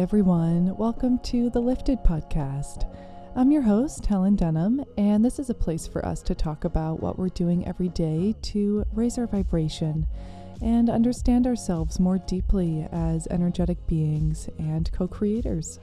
Everyone. Welcome to the Lifted Podcast. I'm your host, Helen Denham, and this is a place for us to talk about what we're doing every day to raise our vibration and understand ourselves more deeply as energetic beings and co creators.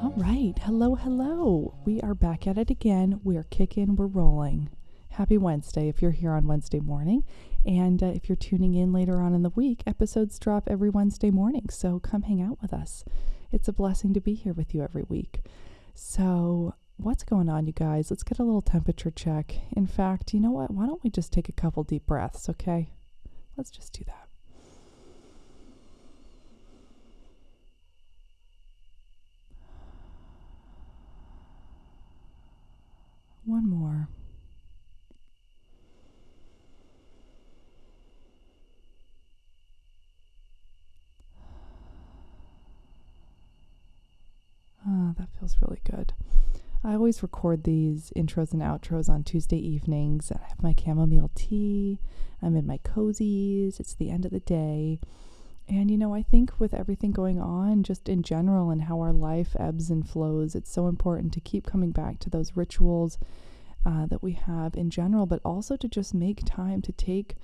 All right. Hello, hello. We are back at it again. We are kicking, we're rolling. Happy Wednesday if you're here on Wednesday morning. And uh, if you're tuning in later on in the week, episodes drop every Wednesday morning. So come hang out with us. It's a blessing to be here with you every week. So, what's going on, you guys? Let's get a little temperature check. In fact, you know what? Why don't we just take a couple deep breaths, okay? Let's just do that. One more. Oh, that feels really good. I always record these intros and outros on Tuesday evenings. I have my chamomile tea. I'm in my cozies. It's the end of the day. And, you know, I think with everything going on, just in general, and how our life ebbs and flows, it's so important to keep coming back to those rituals uh, that we have in general, but also to just make time to take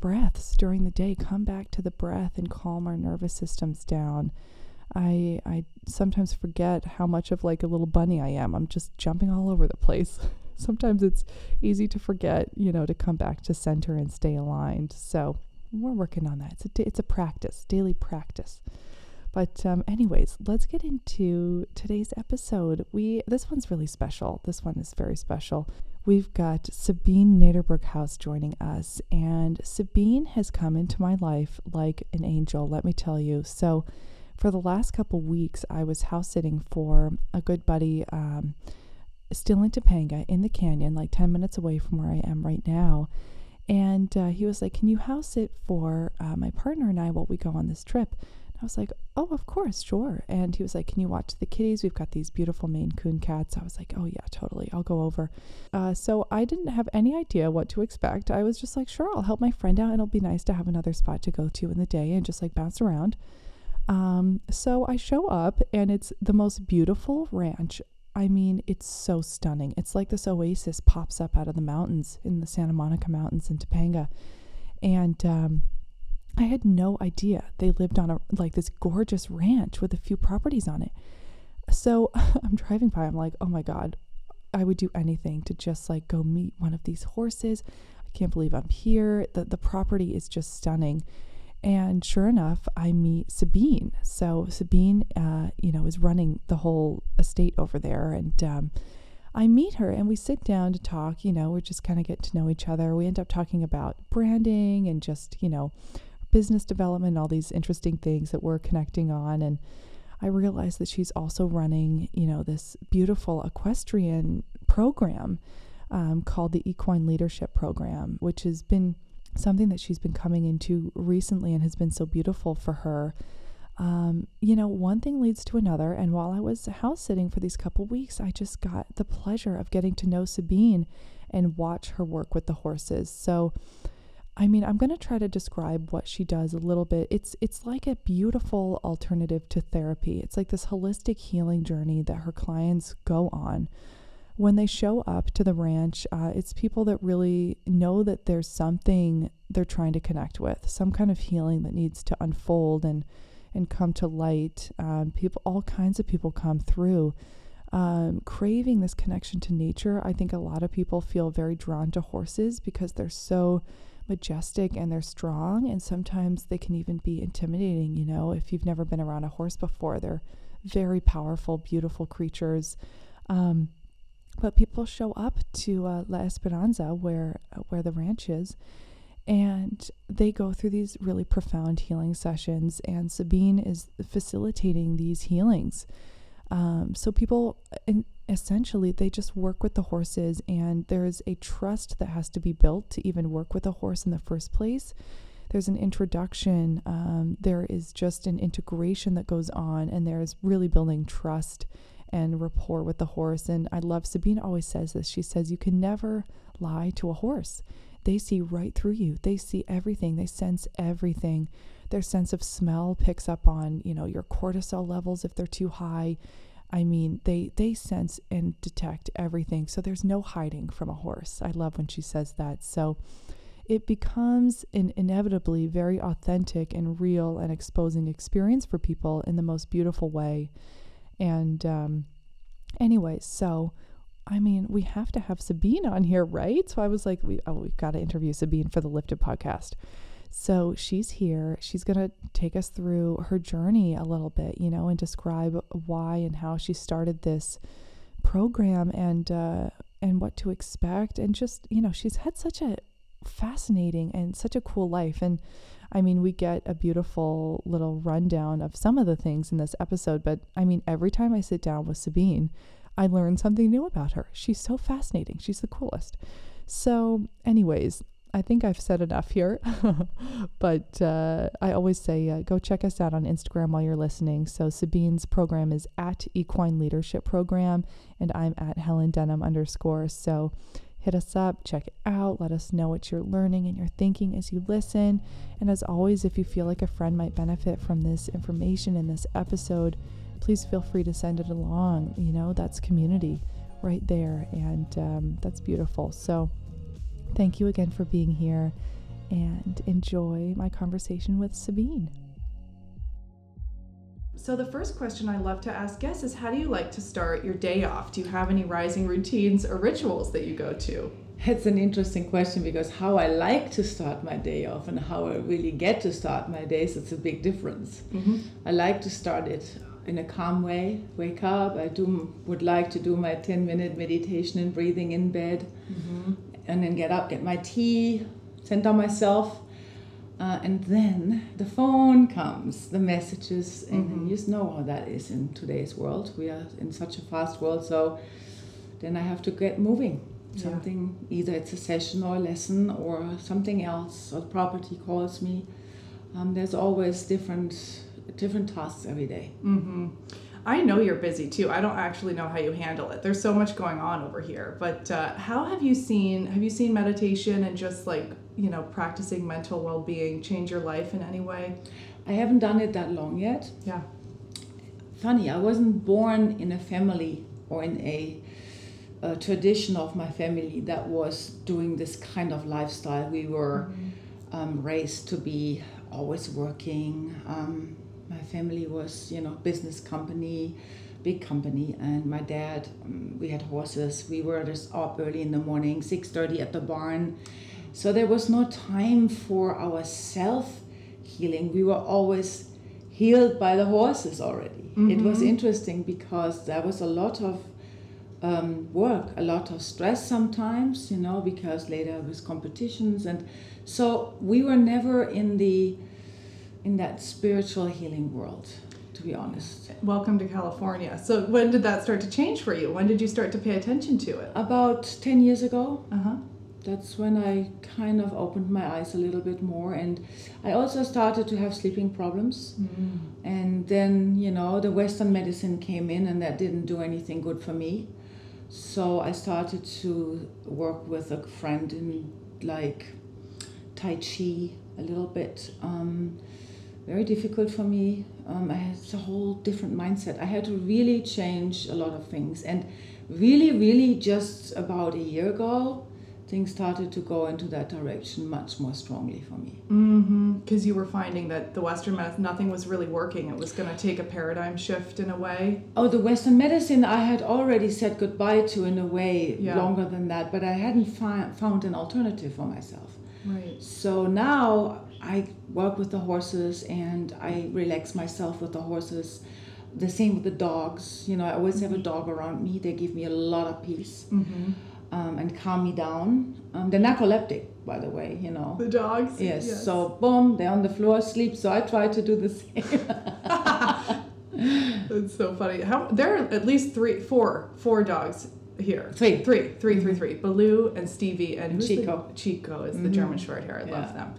breaths during the day, come back to the breath and calm our nervous systems down. I I sometimes forget how much of like a little bunny I am. I'm just jumping all over the place. sometimes it's easy to forget, you know, to come back to center and stay aligned. So we're working on that. It's a it's a practice, daily practice. But um, anyways, let's get into today's episode. We this one's really special. This one is very special. We've got Sabine Niederberghaus joining us, and Sabine has come into my life like an angel. Let me tell you. So for the last couple weeks, I was house sitting for a good buddy, um, still in Topanga in the canyon, like 10 minutes away from where I am right now. And uh, he was like, Can you house sit for uh, my partner and I while we go on this trip? And I was like, Oh, of course, sure. And he was like, Can you watch the kitties? We've got these beautiful Maine Coon cats. I was like, Oh, yeah, totally. I'll go over. Uh, so I didn't have any idea what to expect. I was just like, Sure, I'll help my friend out. And it'll be nice to have another spot to go to in the day and just like bounce around. Um, so I show up and it's the most beautiful ranch. I mean, it's so stunning. It's like this oasis pops up out of the mountains in the Santa Monica Mountains in Topanga. And um, I had no idea they lived on a like this gorgeous ranch with a few properties on it. So I'm driving by, I'm like, oh my God, I would do anything to just like go meet one of these horses. I can't believe I'm here. The the property is just stunning. And sure enough, I meet Sabine. So Sabine, uh, you know, is running the whole estate over there, and um, I meet her and we sit down to talk. You know, we're just kind of get to know each other. We end up talking about branding and just you know, business development, all these interesting things that we're connecting on. And I realize that she's also running, you know, this beautiful equestrian program um, called the Equine Leadership Program, which has been something that she's been coming into recently and has been so beautiful for her. Um, you know, one thing leads to another. And while I was house sitting for these couple weeks, I just got the pleasure of getting to know Sabine and watch her work with the horses. So, I mean, I'm going to try to describe what she does a little bit. It's it's like a beautiful alternative to therapy. It's like this holistic healing journey that her clients go on when they show up to the ranch, uh, it's people that really know that there's something they're trying to connect with, some kind of healing that needs to unfold and and come to light. Um, people, all kinds of people come through, um, craving this connection to nature. I think a lot of people feel very drawn to horses because they're so majestic and they're strong, and sometimes they can even be intimidating. You know, if you've never been around a horse before, they're very powerful, beautiful creatures. Um, but people show up to uh, La Esperanza, where uh, where the ranch is, and they go through these really profound healing sessions. And Sabine is facilitating these healings. Um, so people, essentially, they just work with the horses, and there's a trust that has to be built to even work with a horse in the first place. There's an introduction. Um, there is just an integration that goes on, and there's really building trust and rapport with the horse. And I love Sabine always says this. She says, You can never lie to a horse. they see right through you. They see everything. They sense everything. Their sense of smell picks up on, you know, your cortisol levels if they're too high. I mean, they they sense and detect everything. So there's no hiding from a horse. I love when she says that. So it becomes an inevitably very authentic and real and exposing experience for people in the most beautiful way. And um, anyways, so I mean, we have to have Sabine on here, right? So I was like, we, oh, we've got to interview Sabine for the Lifted podcast. So she's here. She's going to take us through her journey a little bit, you know, and describe why and how she started this program and uh, and what to expect. And just, you know, she's had such a fascinating and such a cool life. And I mean, we get a beautiful little rundown of some of the things in this episode. But I mean, every time I sit down with Sabine, I learn something new about her. She's so fascinating. She's the coolest. So, anyways, I think I've said enough here, but uh, I always say uh, go check us out on Instagram while you're listening. So Sabine's program is at Equine Leadership Program, and I'm at Helen Denham underscore. So hit us up, check it out, let us know what you're learning and you're thinking as you listen. And as always, if you feel like a friend might benefit from this information in this episode, please feel free to send it along. You know, that's community right there, and um, that's beautiful. So. Thank you again for being here and enjoy my conversation with Sabine. So, the first question I love to ask guests is How do you like to start your day off? Do you have any rising routines or rituals that you go to? It's an interesting question because how I like to start my day off and how I really get to start my days, it's a big difference. Mm-hmm. I like to start it in a calm way, wake up. I do would like to do my 10 minute meditation and breathing in bed. Mm-hmm and then get up, get my tea, center myself. Uh, and then the phone comes, the messages, and mm-hmm. you just know how that is in today's world. We are in such a fast world, so then I have to get moving. Something, yeah. either it's a session or a lesson or something else, or property calls me. Um, there's always different different tasks every day. Mm-hmm. I know you're busy too. I don't actually know how you handle it. There's so much going on over here. But uh, how have you seen have you seen meditation and just like you know practicing mental well being change your life in any way? I haven't done it that long yet. Yeah. Funny, I wasn't born in a family or in a, a tradition of my family that was doing this kind of lifestyle. We were mm-hmm. um, raised to be always working. Um, my family was you know business company big company and my dad um, we had horses we were just up early in the morning 6.30 at the barn so there was no time for our self healing we were always healed by the horses already. Mm-hmm. it was mm-hmm. interesting because there was a lot of um, work a lot of stress sometimes you know because later was competitions and so we were never in the in that spiritual healing world to be honest. Welcome to california. So when did that start to change for you? When did you start to pay attention to it? About 10 years ago. Uh-huh that's when i kind of opened my eyes a little bit more and i also started to have sleeping problems mm. and then you know the western medicine came in and that didn't do anything good for me so i started to work with a friend in like tai chi a little bit um, very difficult for me. Um, I had a whole different mindset. I had to really change a lot of things. And really, really, just about a year ago, things started to go into that direction much more strongly for me. Because mm-hmm. you were finding that the Western medicine, nothing was really working. It was going to take a paradigm shift in a way. Oh, the Western medicine I had already said goodbye to in a way yeah. longer than that, but I hadn't fi- found an alternative for myself. Right. So now I work with the horses and I relax myself with the horses. The same with the dogs. You know, I always have a dog around me. They give me a lot of peace mm-hmm. Um, and calm me down. Um, they're narcoleptic, by the way. You know. The dogs. Yes. yes. So boom, they're on the floor asleep. So I try to do the same. That's so funny. How there are at least three, four, four dogs here. Three. Three, three, three, three. Baloo and Stevie and, Chico. The, Chico is mm-hmm. the German short hair. I yeah. love them.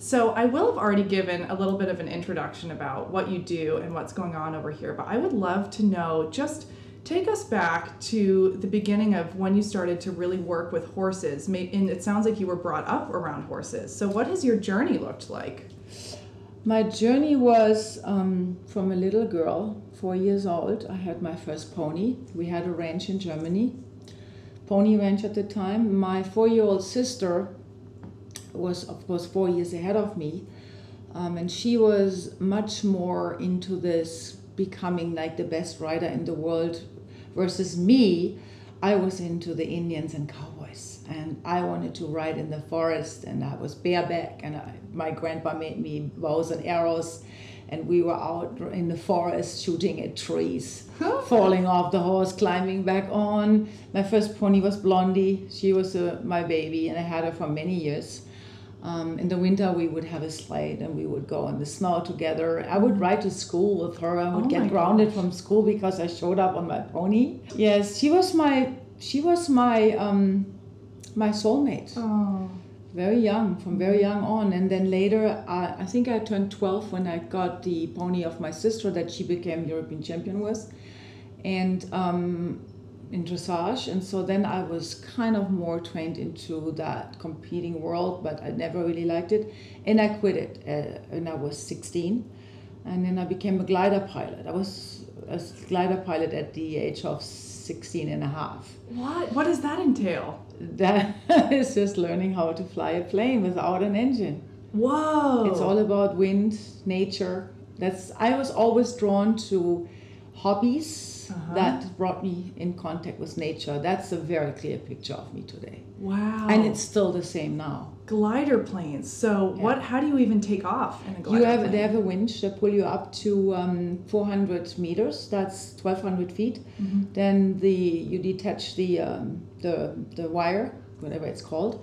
So I will have already given a little bit of an introduction about what you do and what's going on over here, but I would love to know just Take us back to the beginning of when you started to really work with horses. And it sounds like you were brought up around horses. So, what has your journey looked like? My journey was um, from a little girl, four years old. I had my first pony. We had a ranch in Germany, pony ranch at the time. My four year old sister was, of course, four years ahead of me. Um, and she was much more into this becoming like the best rider in the world versus me. I was into the Indians and cowboys, and I wanted to ride in the forest, and I was bareback, and I, my grandpa made me bows and arrows, and we were out in the forest shooting at trees, falling off the horse, climbing back on. My first pony was Blondie. She was uh, my baby, and I had her for many years. Um, in the winter, we would have a sled and we would go in the snow together. I would ride to school with her. I would Oh get grounded from school because I showed up on my pony. Yes, she was my she was my um, my soulmate. Oh, Very young, from very young on, and then later, I, I think I turned twelve when I got the pony of my sister that she became European champion with, and um, in dressage. And so then I was kind of more trained into that competing world, but I never really liked it, and I quit it uh, when I was sixteen, and then I became a glider pilot. I was a glider pilot at the age of 16 and a half what? What does that entail? that is just learning how to fly a plane without an engine. Whoa. It's all about wind, nature. That's I was always drawn to hobbies Uh-huh. that brought me in contact with nature. That's a very clear picture of me today. wow. And it's still the same now. glider planes. So, Yeah. what? How do you even take off in a glider You have plane? they have a winch that pull you up to um, 400 meters. That's 1200 feet. Mhm. Then the you detach the um, the the wire, whatever it's called,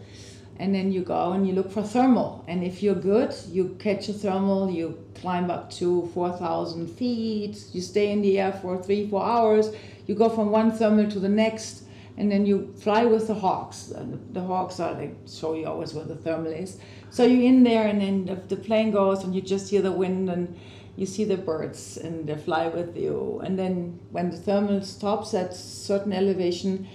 and then you go and you look for thermal. And if you're good, you catch a thermal. You climb up to 4,000 feet. You stay in the air for three four hours. You go from one thermal to the next. And then you fly with the hawks. And the, hawks are like show you always where the thermal is. So you're in there, and then the, the plane goes, and you just hear the wind, and you see the birds, and they fly with you. And then when the thermal stops at certain elevation,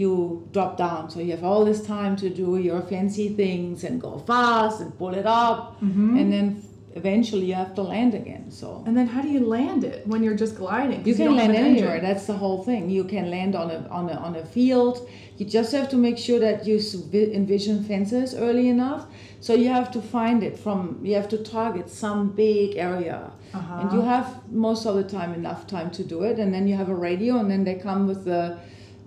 you drop down. So you have all this time to do your fancy things and go fast and pull it up, Mhm. and then eventually you have to land again. So And then how do you land it when you're just gliding? you can don't land engine. anywhere. That's the whole thing. You can land on a on a on a field. You just have to make sure that you envision fences early enough. So you have to find it from. You have to target some big area, Uh-huh. and you have most of the time enough time to do it. And then you have a radio, and then they come with the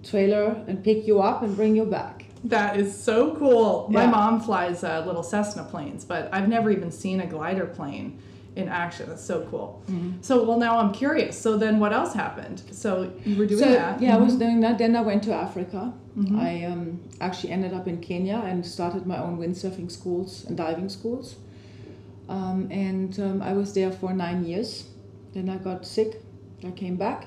trailer and pick you up and bring you back. That is so cool. My mom flies uh, little Cessna planes, but I've never even seen a glider plane in action. That's so cool. Mm-hmm. So, well, now I'm curious. So then, what else happened? So you were doing so that. yeah, I was Mhm. doing that. Then I went to Africa. Mhm. I um, actually ended up in Kenya and started my own windsurfing schools and diving schools. Um, and um, I was there for nine years. Then I got sick. I came back.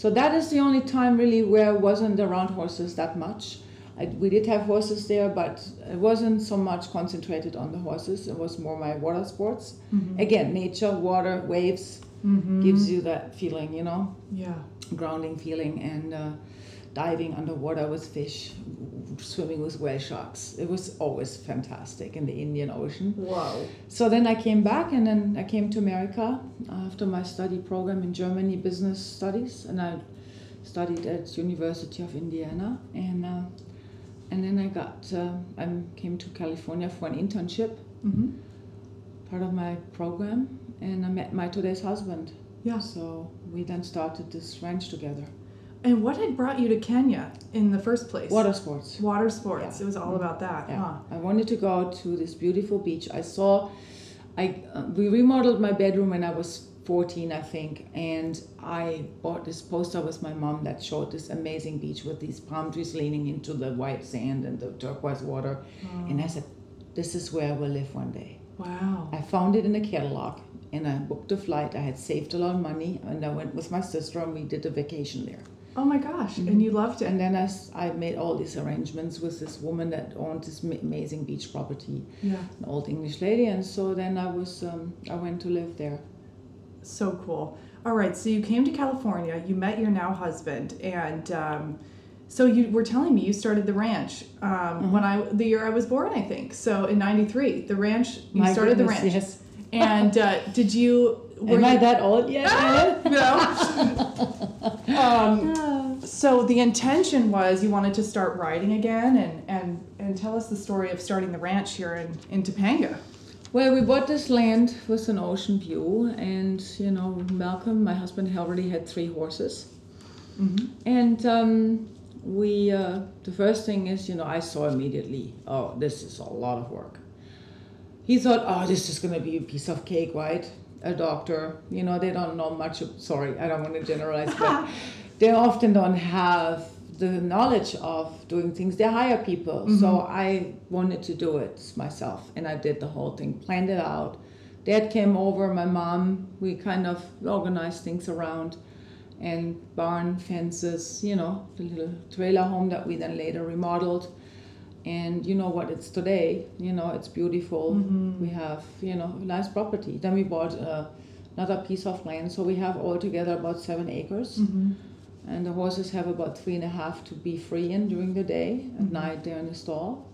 So that is the only time really where I wasn't around horses that much. I, we did have horses there, but it wasn't so much concentrated on the horses. It was more my water sports. Mhm. Again, nature, water, waves Mhm. gives you that feeling, you know Yeah. grounding feeling and uh, diving underwater with fish, swimming with whale sharks. It was always fantastic in the Indian Ocean. Wow. So then I came back and then I came to America after my study program in Germany, business studies, and I studied at University of Indiana and uh, and then I got uh, I came to California for an internship, hmm part of my program, and I met my today's husband. Yeah. So we then started this ranch together. And what had brought you to Kenya in the first place? Water sports. Water sports. Yeah. It was all about that, Yeah, huh? I wanted to go to this beautiful beach. I saw, I uh, we remodeled my bedroom when I was 14, I think, and I bought this poster with my mom that showed this amazing beach with these palm trees leaning into the white sand and the turquoise water. And I said, this is where I will live one day. Wow. I found it in a catalog and I booked a flight. I had saved a lot of money and I went with my sister and we did a vacation there. Oh my gosh. Mm-hmm. And you loved it. And then as I made all these arrangements with this woman that owned this amazing beach property, yeah. an old English lady. And so then I was, um, I went to live there. So cool. All right, so you came to California, you met your now husband, and um, so you were telling me you started the ranch um, Mm-hmm. when I the year I was born, I think. So in '93, the ranch you My started goodness, the ranch. Yes. And uh, did you? Were Am I that old yet? No. um, so the intention was you wanted to start riding again, and and and tell us the story of starting the ranch here in in Topanga. Well, we bought this land with an ocean view, and you know, Malcolm, my husband, already had three horses. And um, we, uh, the first thing is, you know, I saw immediately, oh, this is a lot of work. He thought, oh, this is going to be a piece of cake, right? A doctor, you know, they don't know much. Of, sorry, I don't want to generalize, but they often don't have the knowledge of doing things. They hire people. So mm-hmm. I wanted to do it myself, and I did the whole thing, planned it out. Dad came over, my mom, we kind of organized things around and barn fences, you know, the little trailer home that we then later remodeled. And you know what it's today, you know, it's beautiful. We have, you know, nice property. Then we bought uh, another piece of land, so we have altogether about seven acres. And the horses have about three and a half to be free in during the day. At night, they're in the stall.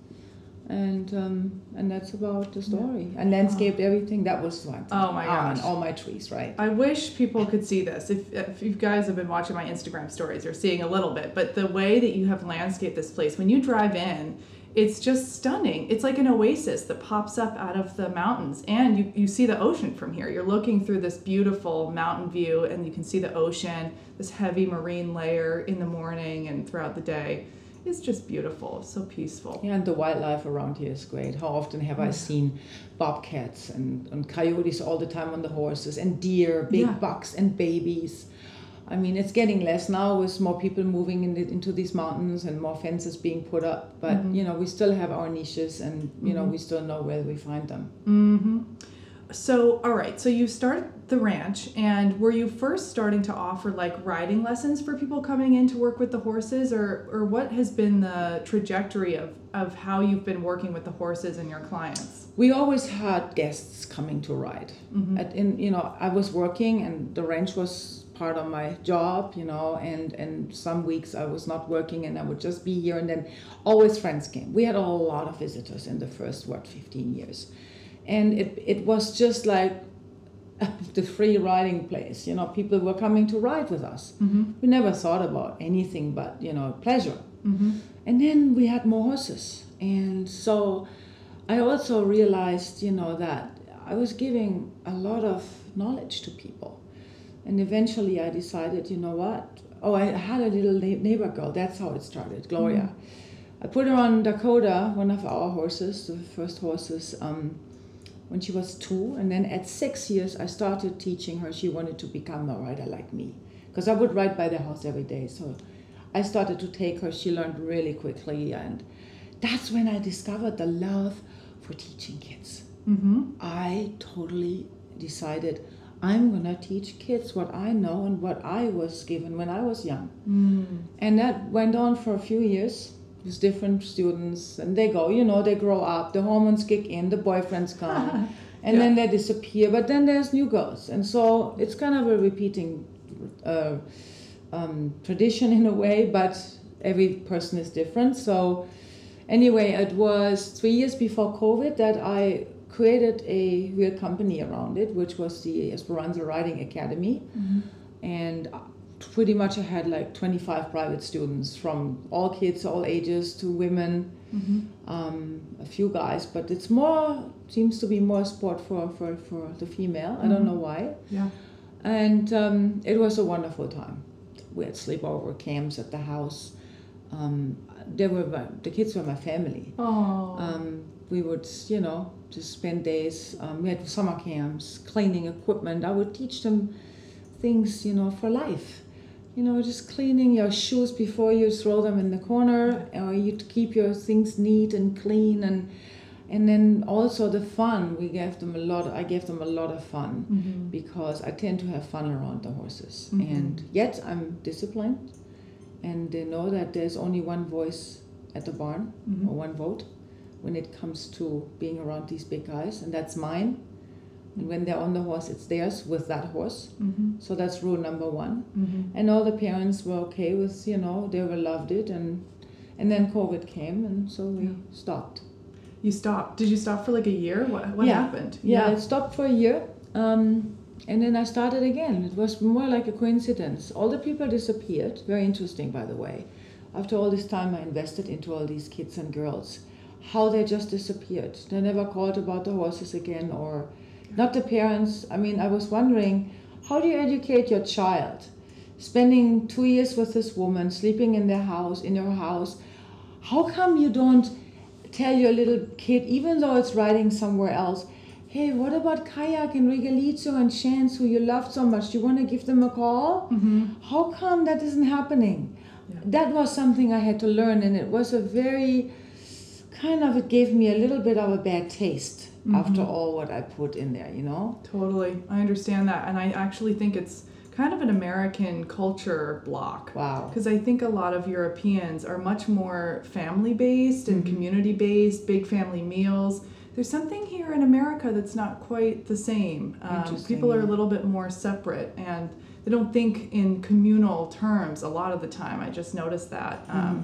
And um, and that's about the story. And landscaped everything. That was thing. Oh my Ah, gosh. all my trees, right? I wish people could see this. If, if you guys have been watching my Instagram stories, you're seeing a little bit. But the way that you have landscaped this place, when you drive in, it's just stunning. It's like an oasis that pops up out of the mountains. And you, you see the ocean from here. You're looking through this beautiful mountain view, and you can see the ocean, this heavy marine layer in the morning and throughout the day. It's just beautiful, so peaceful. Yeah, and the wildlife around here is great. How often have I mm. seen bobcats and, and coyotes all the time on the horses, and deer, big Yeah. bucks, and babies? I mean, it's getting less now with more people moving in the, into these mountains and more fences being put up. But mm-hmm. you know, we still have our niches, and you know, we mm-hmm. still know where we find them. Mm-hmm. So, all right. So you started the ranch, and were you first starting to offer like riding lessons for people coming in to work with the horses, or or what has been the trajectory of of how you've been working with the horses and your clients? we always had guests coming to ride. Mm-hmm. At, in you know, I was working, and the ranch was part of my job. You know, and and some weeks I was not working, and I would just be here. And then always friends came. We had a lot of visitors in the first what fifteen years, and it it was just like the free riding place. You know, people were coming to ride with us. Mm-hmm. We never thought about anything but you know pleasure. Mm-hmm. And then we had more horses. And so I also realized, you know, that I was giving a lot of knowledge to people. And eventually I decided, you know what? Oh, I had a little neighbor girl. That's how it started, Gloria. I put her on Dakota, one of our horses, the first horses, um, when she was two. And then at six years, I started teaching her she wanted to become a rider like me. Because I would ride by the house every day. So I started to take her. She learned really quickly. And that's when I discovered the love for teaching kids. Mm-hmm. I totally decided I'm going to teach kids what I know and what I was given when I was young. And that went on for a few years with different students. And they go, you know, they grow up, the hormones kick in, the boyfriends come, and then they disappear. But then there's new girls. And so it's kind of a repeating uh, um, tradition in a way, but every person is different. So, anyway, it was three years before COVID that I created a real company around it, which was the Esperanza Riding Academy. And pretty much I had like 25 private students from all kids, all ages to women, um, a few guys, but it's more, seems to be more sport for, for, for the female. I don't know why. Yeah. And um, it was a wonderful time. We had sleepover camps at the house. Um, they were my, the kids were my family. Oh. Um, we would, you know, just spend days. Um, we had summer camps, cleaning equipment. I would teach them things, you know, for life. You know, just cleaning your shoes before you throw them in the corner, or you keep your things neat and clean, and and then also the fun. We gave them a lot. I gave them a lot of fun Mm-hmm. because I tend to have fun around the horses, Mhm. and yet I'm disciplined, and they know that there's only one voice at the barn Mhm. or one vote when it comes to being around these big guys, and that's mine. And when they're on the horse, it's theirs with that horse. Mm-hmm. So that's rule number one. Mm-hmm. And all the parents were okay with, you know, they were loved it, and and then COVID came, and so we Yeah. stopped. You stopped. Did you stop for like a year? What what Yeah. happened? Yeah, it stopped for a year. Um, and then I started again. It was more like a coincidence. All the people disappeared. Very interesting, by the way. After all this time I invested into all these kids and girls, how they just disappeared. They never called about the horses again, or not the parents. I mean, I was wondering, how do you educate your child? Spending two years with this woman, sleeping in their house, in her house. How come you don't tell your little kid, even though it's riding somewhere else, hey, what about kayak and Regalito and Chance, who you loved so much? Do you want to give them a call? Mm-hmm. How come that isn't happening? Yeah. That was something I had to learn, and it was a very kind of, it gave me a little bit of a bad taste after Mhm. all what I put in there, you know? Totally. I understand that. And I actually think it's kind of an American culture block. Wow. Because I think a lot of Europeans are much more family based and Mhm. community based, big family meals. There's something here in America that's not quite the same. Um, Interesting, people are a little bit more separate and they don't think in communal terms a lot of the time. I just noticed that. Mm-hmm.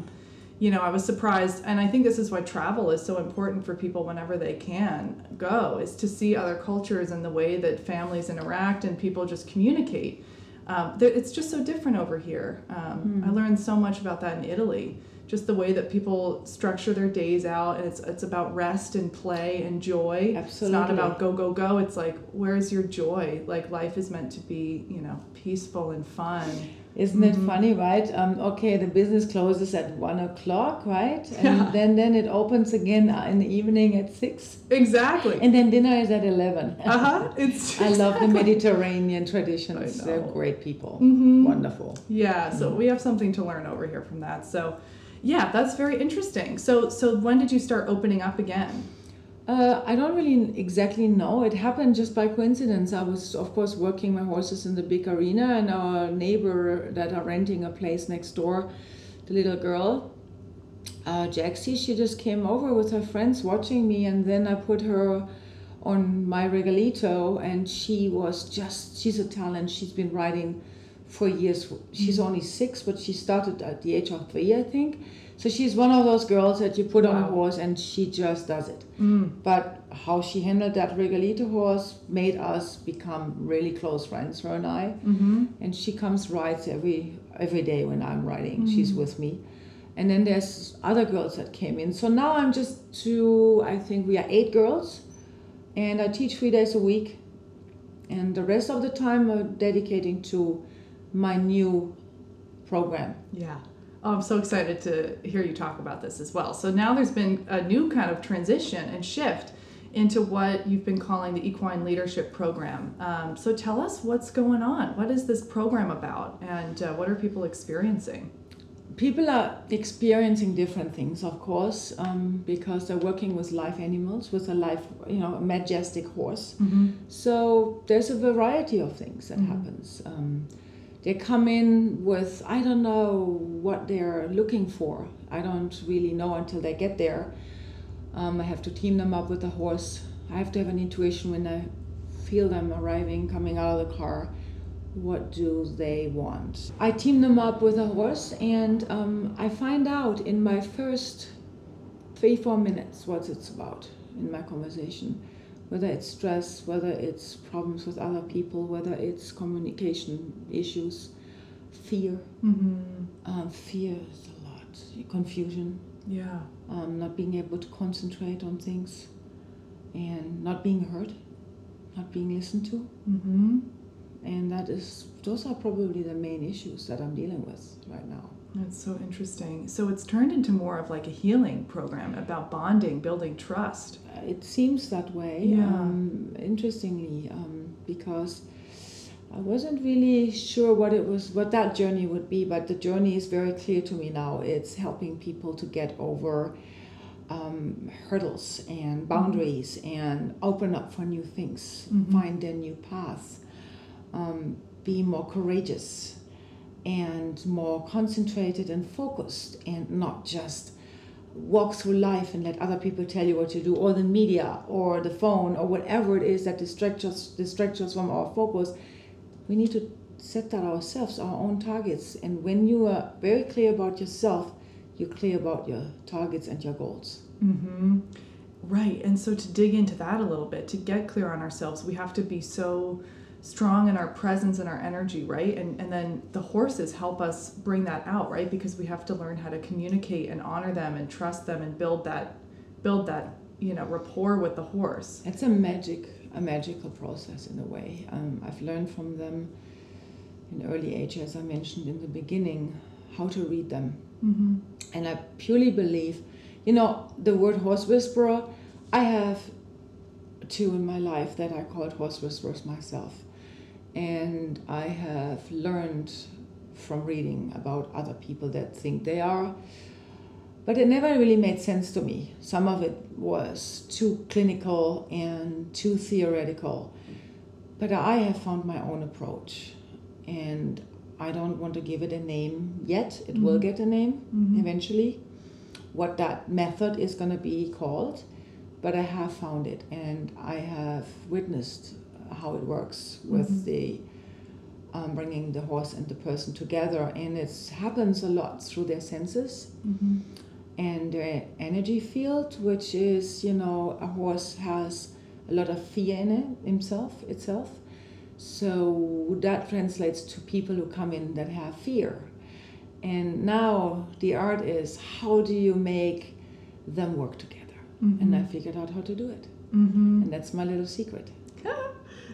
You know, I was surprised, and I think this is why travel is so important for people whenever they can go, is to see other cultures and the way that families interact and people just communicate. Um, it's just so different over here. Um, I Hmm. learned so much about that in Italy. Just the way that people structure their days out, and it's it's about rest and play and joy. It's not about go go go. It's like where's your joy? Like life is meant to be, you know, peaceful and fun. Isn't it Mhm. funny, right? Um, okay, the business closes at one o'clock, right? And Yeah. then, then it opens again uh, in the evening at six. Exactly. And then dinner is at 11. Uh huh. It's. I love the Mediterranean traditions. They're great people. Mhm. Wonderful. Yeah, so Mhm. we have something to learn over here from that. So, yeah, that's very interesting. So, so when did you start opening up again? Uh, I don't really exactly know. It happened just by coincidence. I was, of course, working my horses in the big arena, and our neighbor that are renting a place next door, the little girl, uh, Jaxie, she just came over with her friends watching me, and then I put her on my regalito, and she was just, she's a talent. She's been riding for years. She's only six, but she started at the age of three, I think. So she's one of those girls that you put on a horse and she just does it. Mm. But how she handled that regalito horse made us become really close friends, her and I. Mm-hmm. And she comes rides every every day when I'm riding. She's Mhm. with me. And then there's other girls that came in. So now I'm just two. I think we are eight girls, and I teach three days a week, and the rest of the time I'm dedicating to my new program. Yeah. Oh, I'm so excited to hear you talk about this as well. So now there's been a new kind of transition and shift into what you've been calling the Equine Leadership Program. Um, so tell us what's going on. What is this program about, and uh, what are people experiencing? people are experiencing different things of course um, because they're working with live animals with a live you know a majestic horse Mm-hmm. so there's a variety of things that Mhm. happens um, they come in with i don't know what they're looking for. I don't really know until they get there. Um, i have to team them up with a horse. I have to have an intuition when i feel them arriving coming out of the car. What do they want? I team them up with a horse and um, i find out in my first three four minutes what it's about in my conversation whether it's stress whether it's problems with other people whether it's communication issues fear Mm-hmm. um, fear is a lot confusion Yeah. um, not being able to concentrate on things and not being heard not being listened to Mm-hmm. and that is those are probably the main issues that i'm dealing with right now That's so interesting. So it's turned into more of like a healing program about bonding, building trust. Uh, it seems that way Yeah. um, interestingly um, because i wasn't really sure what it was what that journey would be but the journey is very clear to me now it's helping people to get over um, hurdles and boundaries and open up for new things Mhm. find their new paths um, be more courageous and more concentrated and focused and not just walk through life and let other people tell you what to do, or the media, or the phone, or whatever it is that distracts us, distracts us from our focus. We need to set that ourselves, our own targets. And when you are very clear about yourself, you're clear about your targets and your goals. Mm-hmm. Right. And so to dig into that a little bit, to get clear on ourselves, we have to be so strong in our presence and our energy, right? And and then the horses help us bring that out, right? Because we have to learn how to communicate and honor them and trust them and build that build that, you know, rapport with the horse. It's a magic a magical process in a way. Um, I've learned from them in early age, as I mentioned in the beginning, how to read them. Mm-hmm. And I purely believe, you know, the word horse whisperer, I have two in my life that I called horse whisperers myself. And I have learned from reading about other people that think they are. But it never really made sense to me. Some of it was too clinical and too theoretical. But I have found my own approach. And I don't want to give it a name yet. It mm-hmm. will get a name mm-hmm. eventually. What that method is going to be called. But I have found it and I have witnessed how it works with mm-hmm. the um, bringing the horse and the person together. And it happens a lot through their senses mm-hmm. and their energy field, which is, you know, a horse has a lot of fear in it himself, itself. So that translates to people who come in that have fear. And now the art is how do you make them work together? Mm-hmm. And I figured out how to do it. Mm-hmm. And that's my little secret.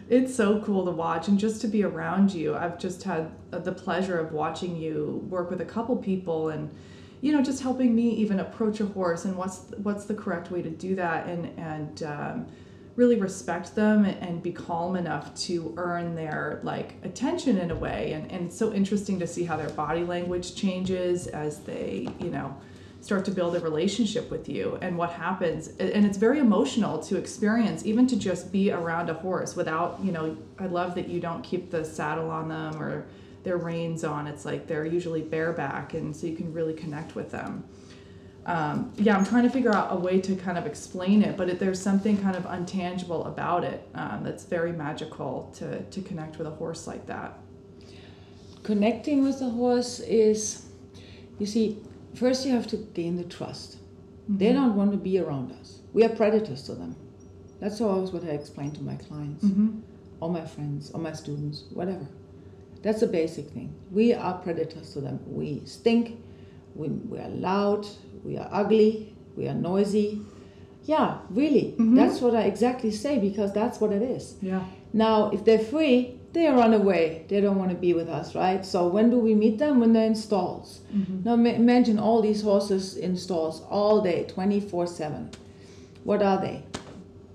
It's so cool to watch and just to be around you. I've just had the pleasure of watching you work with a couple people and you know just helping me even approach a horse and what's what's the correct way to do that and and um, really respect them and be calm enough to earn their like attention in a way and, and it's so interesting to see how their body language changes as they you know start to build a relationship with you and what happens. And it's very emotional to experience even to just be around a horse without you know i love that you don't keep the saddle on them or their reins on. It's like they're usually bareback and so you can really connect with them. Um, yeah i'm trying to figure out a way to kind of explain it but it, there's something kind of untangible about it um, that's very magical to, to connect with a horse like that. Connecting with the horse is you see first you have to gain the trust. Mm-hmm. They don't want to be around us. We are predators to them. That's always what I explain to my clients, mm-hmm. or my friends, or my students, whatever. That's the basic thing. We are predators to them. We stink, we, we are loud, we are ugly, we are noisy. Yeah, really. Mm-hmm. That's what I exactly say because that's what it is. Yeah. Now, if they're free, they run away. They don't want to be with us, right? So when do we meet them? When they're in stalls. Mm-hmm. Now imagine all these horses in stalls all day, 24 7. What are they?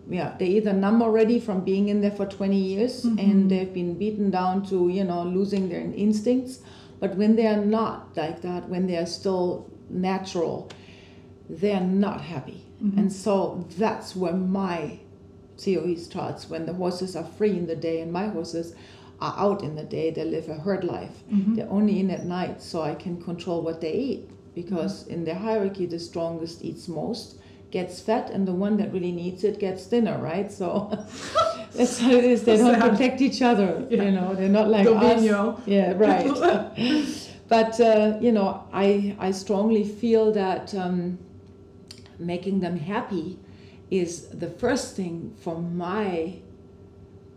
Yeah, they either numb already from being in there for 20 years mm-hmm. and they've been beaten down to, you know, losing their instincts. But when they are not like that, when they are still natural, they're not happy. Mm-hmm. And so that's where my COE starts when the horses are free in the day and my horses are out in the day they live a herd life mm-hmm. they're only in at night so i can control what they eat because mm-hmm. in the hierarchy the strongest eats most gets fat and the one that really needs it gets thinner right so that's how it is they don't protect each other yeah. you know they're not like us yeah right but uh, you know i i strongly feel that um, making them happy is the first thing for my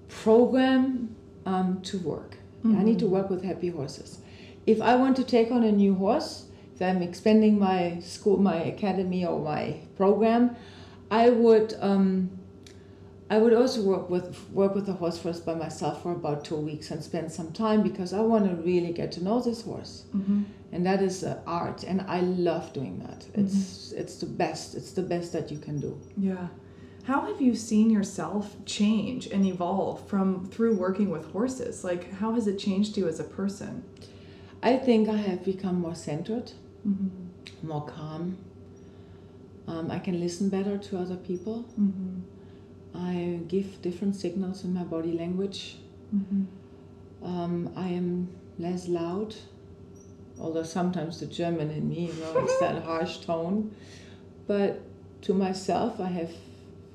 program um, to work. Mm-hmm. I need to mm-hmm. work with happy horses. If I want to take on a new horse, if I'm expanding my school, my academy, or my program, I would um, I would also work with work with the horse first by myself for about two weeks and spend some time because I want to really get to know this horse. Mm-hmm and that is uh, art and i love doing that mm-hmm. it's it's the best it's the best that you can do yeah how have you seen yourself change and evolve from through working with horses like how has it changed you as a person i think i have become more centered mm-hmm. more calm um, i can listen better to other people mm-hmm. I give different signals in my body language mm-hmm. um, i am less loud although sometimes the German in me, you know, it's that harsh tone. but to myself, I have,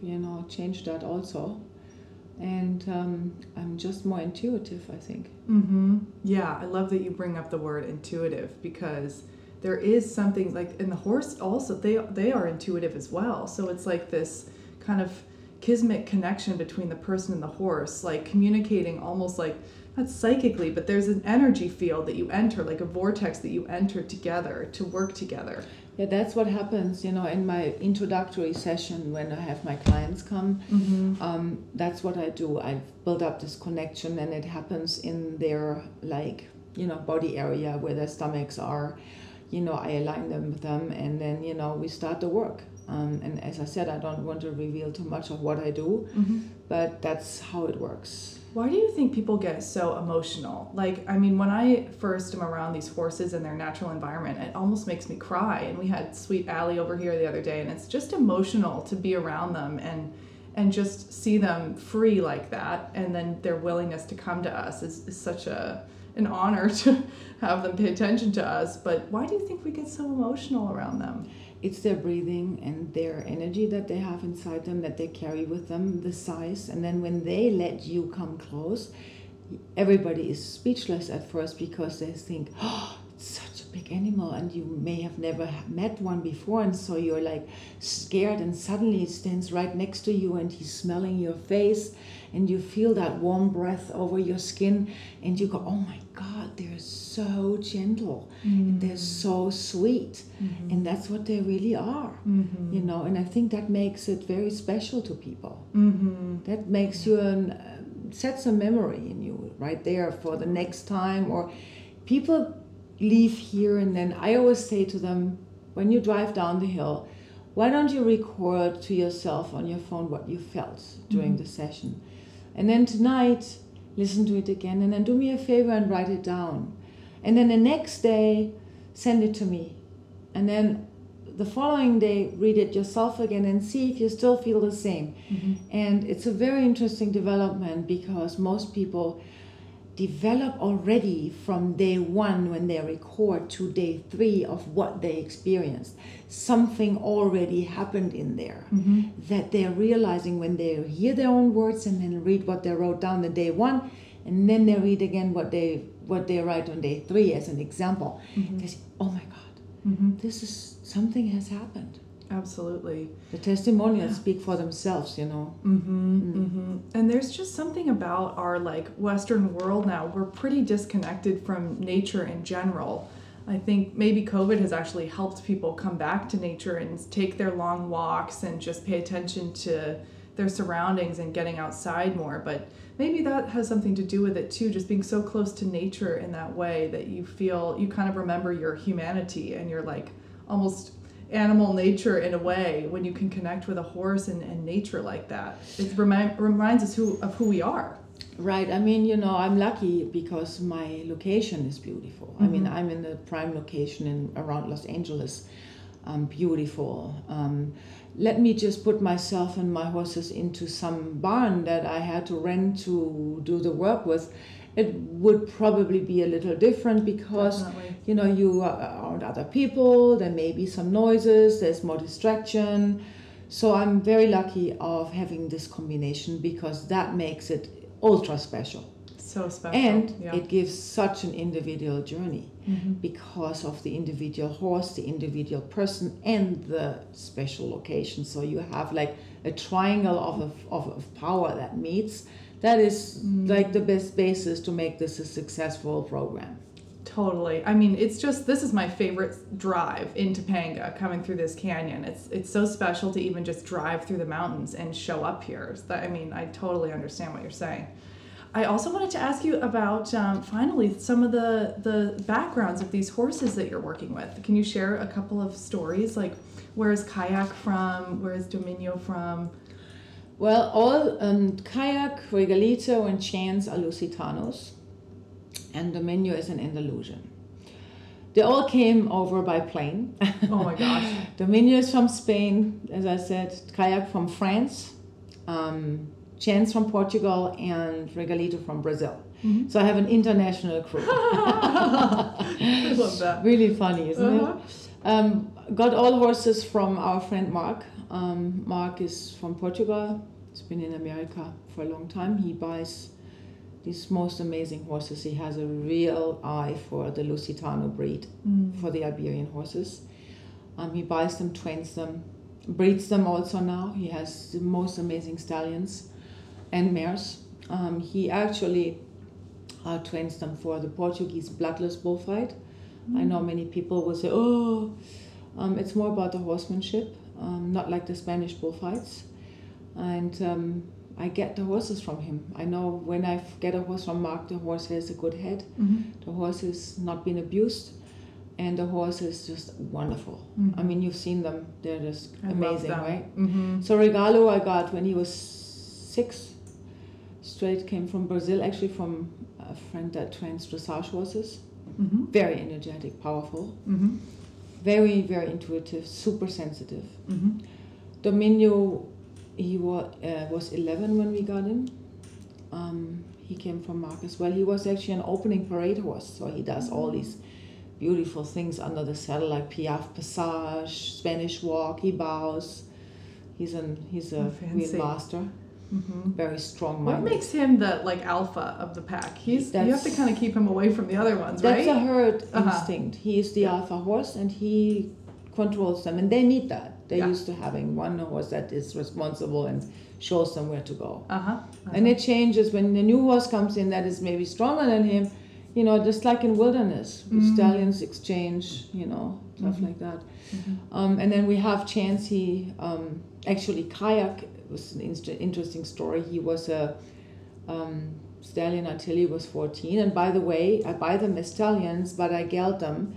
you know, changed that also. And um, I'm just more intuitive, I think. Mm-hmm. Yeah, I love that you bring up the word intuitive because there is something like in the horse also they they are intuitive as well. So it's like this kind of kismet connection between the person and the horse, like communicating almost like not psychically, but there's an energy field that you enter, like a vortex that you enter together to work together. Yeah, that's what happens, you know, in my introductory session when I have my clients come. Mm-hmm. Um, that's what I do. I build up this connection, and it happens in their like, you know, body area where their stomachs are. You know, I align them with them, and then you know we start the work. Um, and as I said, I don't want to reveal too much of what I do, Mm-hmm. but that's how it works. Why do you think people get so emotional? Like, I mean, when I first am around these horses in their natural environment, it almost makes me cry. And we had Sweet Allie over here the other day, and it's just emotional to be around them and and just see them free like that. And then their willingness to come to us is, is such a an honor to have them pay attention to us. But why do you think we get so emotional around them? It's their breathing and their energy that they have inside them that they carry with them, the size. And then when they let you come close, everybody is speechless at first because they think, oh, it's such a big animal, and you may have never met one before. And so you're like scared, and suddenly he stands right next to you and he's smelling your face, and you feel that warm breath over your skin, and you go, oh my God, they're so gentle, and they're so sweet. And that's what they really are, Mm-hmm. you know. And I think that makes it very special to people. Mm-hmm. That makes you an uh, sets a memory in you right there for the next time. Or people leave here, and then I always say to them, when you drive down the hill, why don't you record to yourself on your phone what you felt during Mhm. the session, and then tonight listen to it again, and then do me a favor and write it down, and then the next day send it to me, and then the following day read it yourself again and see if you still feel the same. Mm-hmm. And it's a very interesting development because most people develop already from day one when they record to day three of what they experienced. Something already happened in there Mm-hmm. that they're realizing when they hear their own words and then read what they wrote down the day one and then they read again what they what they write on day three as an example. Mm-hmm. They say, oh my God, Mm-hmm. this is something has happened. Absolutely. The testimonials Yeah. speak for themselves, you know. Mm-hmm, Mm. mm-hmm. And there's just something about our like Western world now. We're pretty disconnected from nature in general. I think maybe COVID has actually helped people come back to nature and take their long walks and just pay attention to their surroundings and getting outside more. But maybe that has something to do with it too, just being so close to nature in that way that you feel you kind of remember your humanity and you're like almost animal nature in a way when you can connect with a horse and, and nature like that. It remind, reminds us who of who we are. Right. I mean, you know, I'm lucky because my location is beautiful. I mean, Mhm. I'm in the prime location in around Los Angeles. Um, beautiful. Um, let me just put myself and my horses into some barn that I had to rent to do the work with. It would probably be a little different because Definitely. you know you are around other people. There may be some noises. There's more distraction. So I'm very lucky of having this combination because that makes it ultra special So special. and yeah. it gives such an individual journey Mhm. because of the individual horse the individual person and the special location so you have like a triangle of, of, of power that meets that is Mm. like the best basis to make this a successful program Totally. I mean, it's just this is my favorite drive in Topanga coming through this canyon. It's it's so special to even just drive through the mountains and show up here. So that, I mean, I totally understand what you're saying. I also wanted to ask you about um, finally some of the the backgrounds of these horses that you're working with. Can you share a couple of stories? Like, where is Kayak from? Where is Dominio from? Well, all um, kayak, regalito, and chance are Lusitanos, and Dominio is an Andalusian. They all came over by plane. Oh my gosh. Dominio is from Spain, as I said, kayak from France, um, chance from Portugal, and regalito from Brazil. Mhm. So I have an international crew. I love that. really funny, isn't Uh-huh. it? Um, got all horses from our friend Mark. Um, Mark is from Portugal. He's been in America for a long time. He buys these most amazing horses. He has a real eye for the Lusitano breed, Mm. for the Iberian horses. Um, he buys them, trains them, breeds them also now. He has the most amazing stallions and mares. Um, he actually uh, trains them for the Portuguese bloodless bullfight. I know many people will say, oh, um, it's more about the horsemanship, um, not like the Spanish bullfights. And um, I get the horses from him. I know when I get a horse from Mark, the horse has a good head, Mhm. the horse is not been abused, and the horse is just wonderful. Mhm. I mean, you've seen them, they're just I amazing, right? Mhm. So Regalo I got when he was six. Straight came from Brazil, actually from a friend that trains dressage horses. Mhm. Very energetic, powerful, Mhm. Very very intuitive, super sensitive. Mhm. Dominio, he was uh, was 11 when we got him. Um, he came from Mark as well. He was actually an opening parade horse, so he does all these beautiful things under the saddle, like Piaffe Passage, Spanish Walk. He bows. He's an he's a Oh, real fancy. master, Mhm. very strong What makes him the like alpha of the pack? He's you have to kind of keep him away from the other ones, right? That's right? a herd Uh-huh. instinct. He is the Yeah. alpha horse, and he controls them, and they need that. They're Yeah. used to having one horse that is responsible and shows them where to go. uh huh. And it changes when the new horse comes in that is maybe stronger than him, you know, just like in wilderness, Mhm. stallions exchange, you know, stuff Mhm. like that. Mhm. Um, and then we have Chance. He um, actually kayak was an inst- interesting story. He was a um, stallion until he was 14. And by the way, I buy them as stallions, but I geld them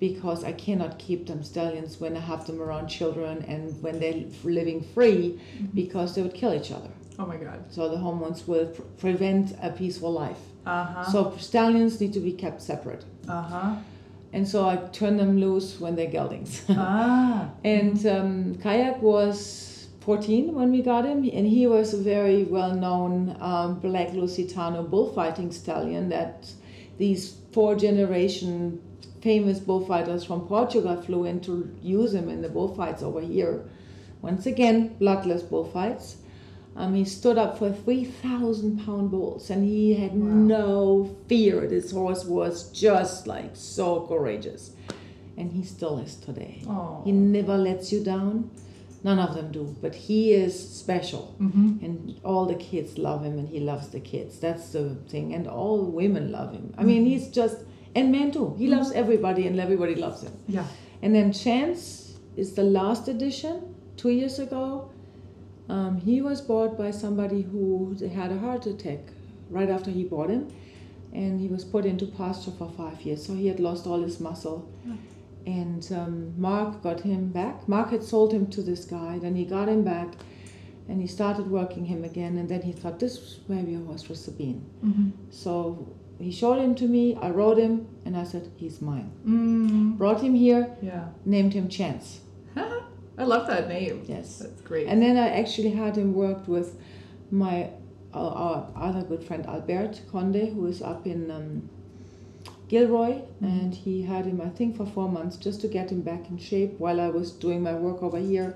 because I cannot keep them stallions when I have them around children and when they're living free Mhm. because they would kill each other. Oh my god. So the hormones will pr- prevent a peaceful life. Uh huh. So stallions need to be kept separate. uh huh. And so I turn them loose when they're geldings. ah. and um, Kayak was 14 when we got him, and he was a very well known um, black Lusitano bullfighting stallion that these four generation famous bullfighters from Portugal flew in to use him in the bullfights over here. Once again, bloodless bullfights. Um, he stood up for 3,000 pound bulls and he had Wow. no fear. This horse was just like so courageous. And he still is today. Oh. He never lets you down. None of them do. But he is special. Mm-hmm. And all the kids love him and he loves the kids. That's the thing. And all women love him. I mean, he's just, and men too. He loves everybody and everybody loves him. Yeah. And then Chance is the last edition, two years ago. Um, he was bought by somebody who had a heart attack right after he bought him. And he was put into pasture for five years. So he had lost all his muscle. Yeah. And um, Mark got him back. Mark had sold him to this guy. Then he got him back and he started working him again. And then he thought, this may be a horse for Sabine. Mm-hmm. So he showed him to me. I rode him and I said, he's mine. Mm. Brought him here, Yeah. named him Chance. I love that name. Yes. That's great. And then I actually had him worked with my uh, our other good friend Albert Conde, who is up in um, Gilroy, and he had him I think for four months just to get him back in shape while I was doing my work over here.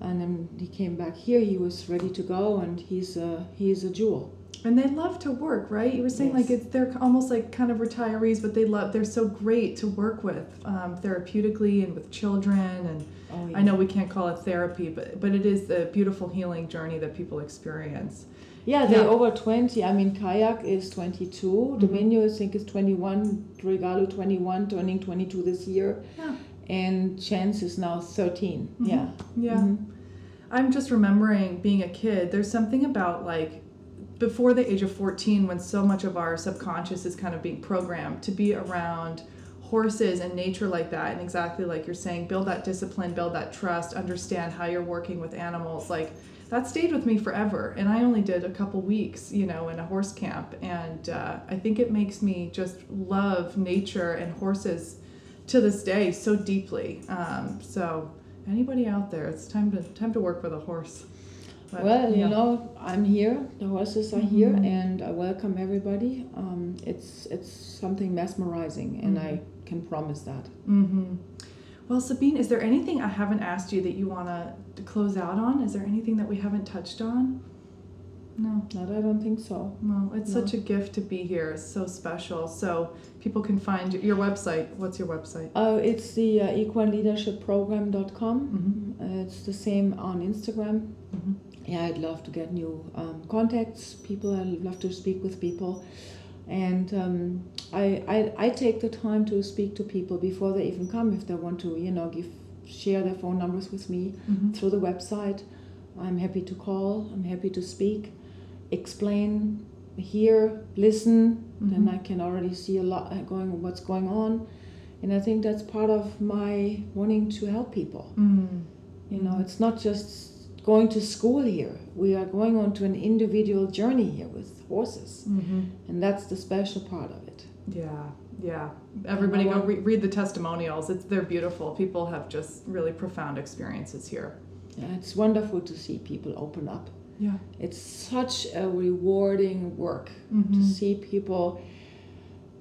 And then he came back here. He was ready to go, and he's a he's a jewel. And they love to work, right? You were saying Yes. like it's they're almost like kind of retirees, but they love they're so great to work with um, therapeutically and with children. And Oh, I know we can't call it therapy, but but it is a beautiful healing journey that people experience. Yeah, they're Yeah. over 20. I mean, Kayak is 22. Mhm. Dominio, I think, is 21. Regalo, 21, turning 22 this year. Yeah. And Chance is now 13. Mhm. Yeah. Yeah. Mhm. I'm just remembering being a kid. There's something about like before the age of 14 when so much of our subconscious is kind of being programmed to be around horses and nature like that and exactly like you're saying build that discipline build that trust understand how you're working with animals like that stayed with me forever and i only did a couple weeks you know in a horse camp and uh, i think it makes me just love nature and horses to this day so deeply um, so anybody out there it's time to time to work with a horse But, Well, you know, I'm here. The horses are here, Mhm. and I welcome everybody. Um, it's it's something mesmerizing, and Mhm. I can promise that. hmm Well, Sabine, is there anything I haven't asked you that you want to close out on? Is there anything that we haven't touched on? No. Not, I don't think so. Well, it's No. such a gift to be here. It's so special. So people can find your website. What's your website? Uh, it's the uh, equineleadershipprogram.com. Mm-hmm. Uh, it's the same on Instagram. Mm-hmm. Yeah, I'd love to get new um, contacts, people. I'd love to speak with people. And um, I, I, I take the time to speak to people before they even come if they want to, you know, give share their phone numbers with me Mm-hmm. through the website. I'm happy to call, I'm happy to speak, explain, hear, listen. Then Mhm. I can already see a lot uh, going what's going on. And I think that's part of my wanting to help people. Mm. You know, Mhm. it's not just going to school here. We are going on to an individual journey here with horses. Mm-hmm. And that's the special part of it. Yeah, yeah. Everybody go re- read the testimonials. It's they're beautiful. People have just really profound experiences here. Yeah, it's wonderful to see people open up. Yeah. It's such a rewarding work Mhm. to see people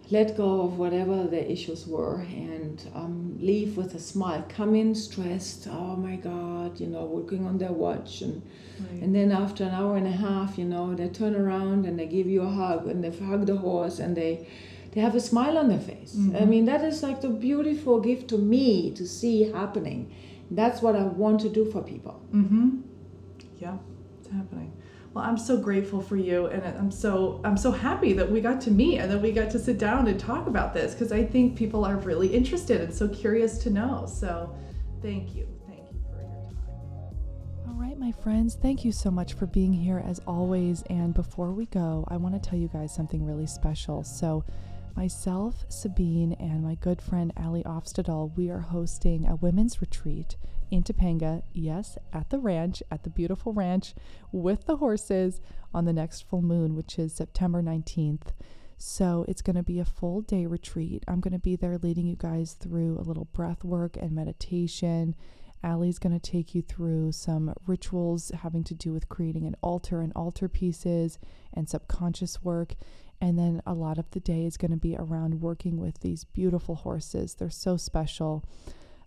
let go of whatever their issues were and um, leave with a smile. Come in stressed, oh my God, you know, working on their watch. And, Right. and then after an hour and a half, you know, they turn around and they give you a hug and they hug the horse and they, they have a smile on their face. I Mhm. mean, that is like the beautiful gift to me to see happening. That's what I want to do for people. Mm-hmm. Yeah, it's happening. Well, I'm so grateful for you, and I'm so I'm so happy that we got to meet and that we got to sit down and talk about this because I think people are really interested and so curious to know. So, thank you, thank you for your time. All right, my friends, thank you so much for being here as always. And before we go, I want to tell you guys something really special. So. Myself, Sabine, and my good friend Ali Ofstadal, we are hosting a women's retreat in Topanga, yes, at the ranch, at the beautiful ranch with the horses on the next full moon, which is September 19th. So it's going to be a full day retreat. I'm going to be there leading you guys through a little breath work and meditation. Allie's going to take you through some rituals having to do with creating an altar and altar pieces and subconscious work. And then a lot of the day is going to be around working with these beautiful horses. They're so special.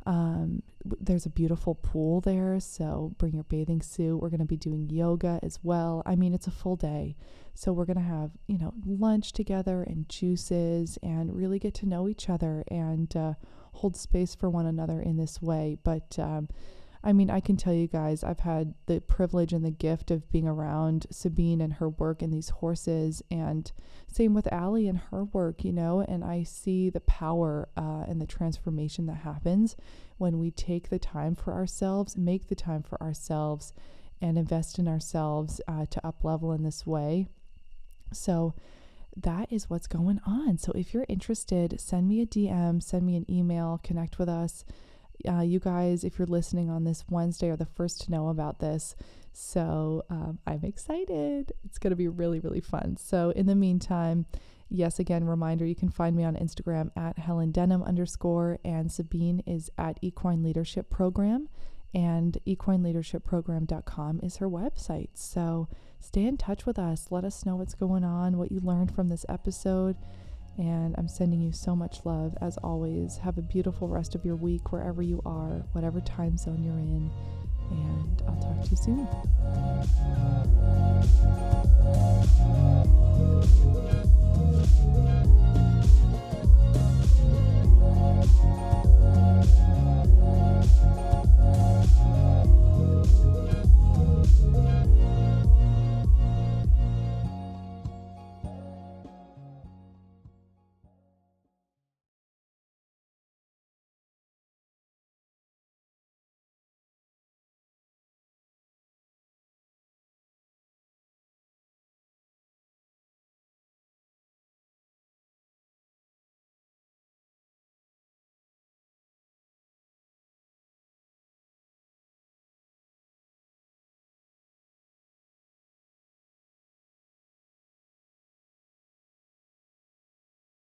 Um, there's a beautiful pool there, so bring your bathing suit. We're going to be doing yoga as well. I mean, it's a full day. So we're going to have, you know, lunch together and juices and really get to know each other and uh, hold space for one another in this way. But um, I mean, I can tell you guys, I've had the privilege and the gift of being around Sabine and her work and these horses, and same with Allie and her work, you know, and I see the power uh, and the transformation that happens when we take the time for ourselves, make the time for ourselves, and invest in ourselves uh, to up level in this way. So, that is what's going on. So, if you're interested, send me a DM, send me an email, connect with us uh, you guys, if you're listening on this Wednesday, are the first to know about this. So um, I'm excited. It's going to be really, really fun. So in the meantime, yes, again, reminder you can find me on Instagram at Helen Denham underscore, and Sabine is at Equine Leadership Program, and equineleadershipprogram.com is her website. So stay in touch with us. Let us know what's going on, what you learned from this episode. And I'm sending you so much love as always. Have a beautiful rest of your week wherever you are, whatever time zone you're in. And I'll talk to you soon.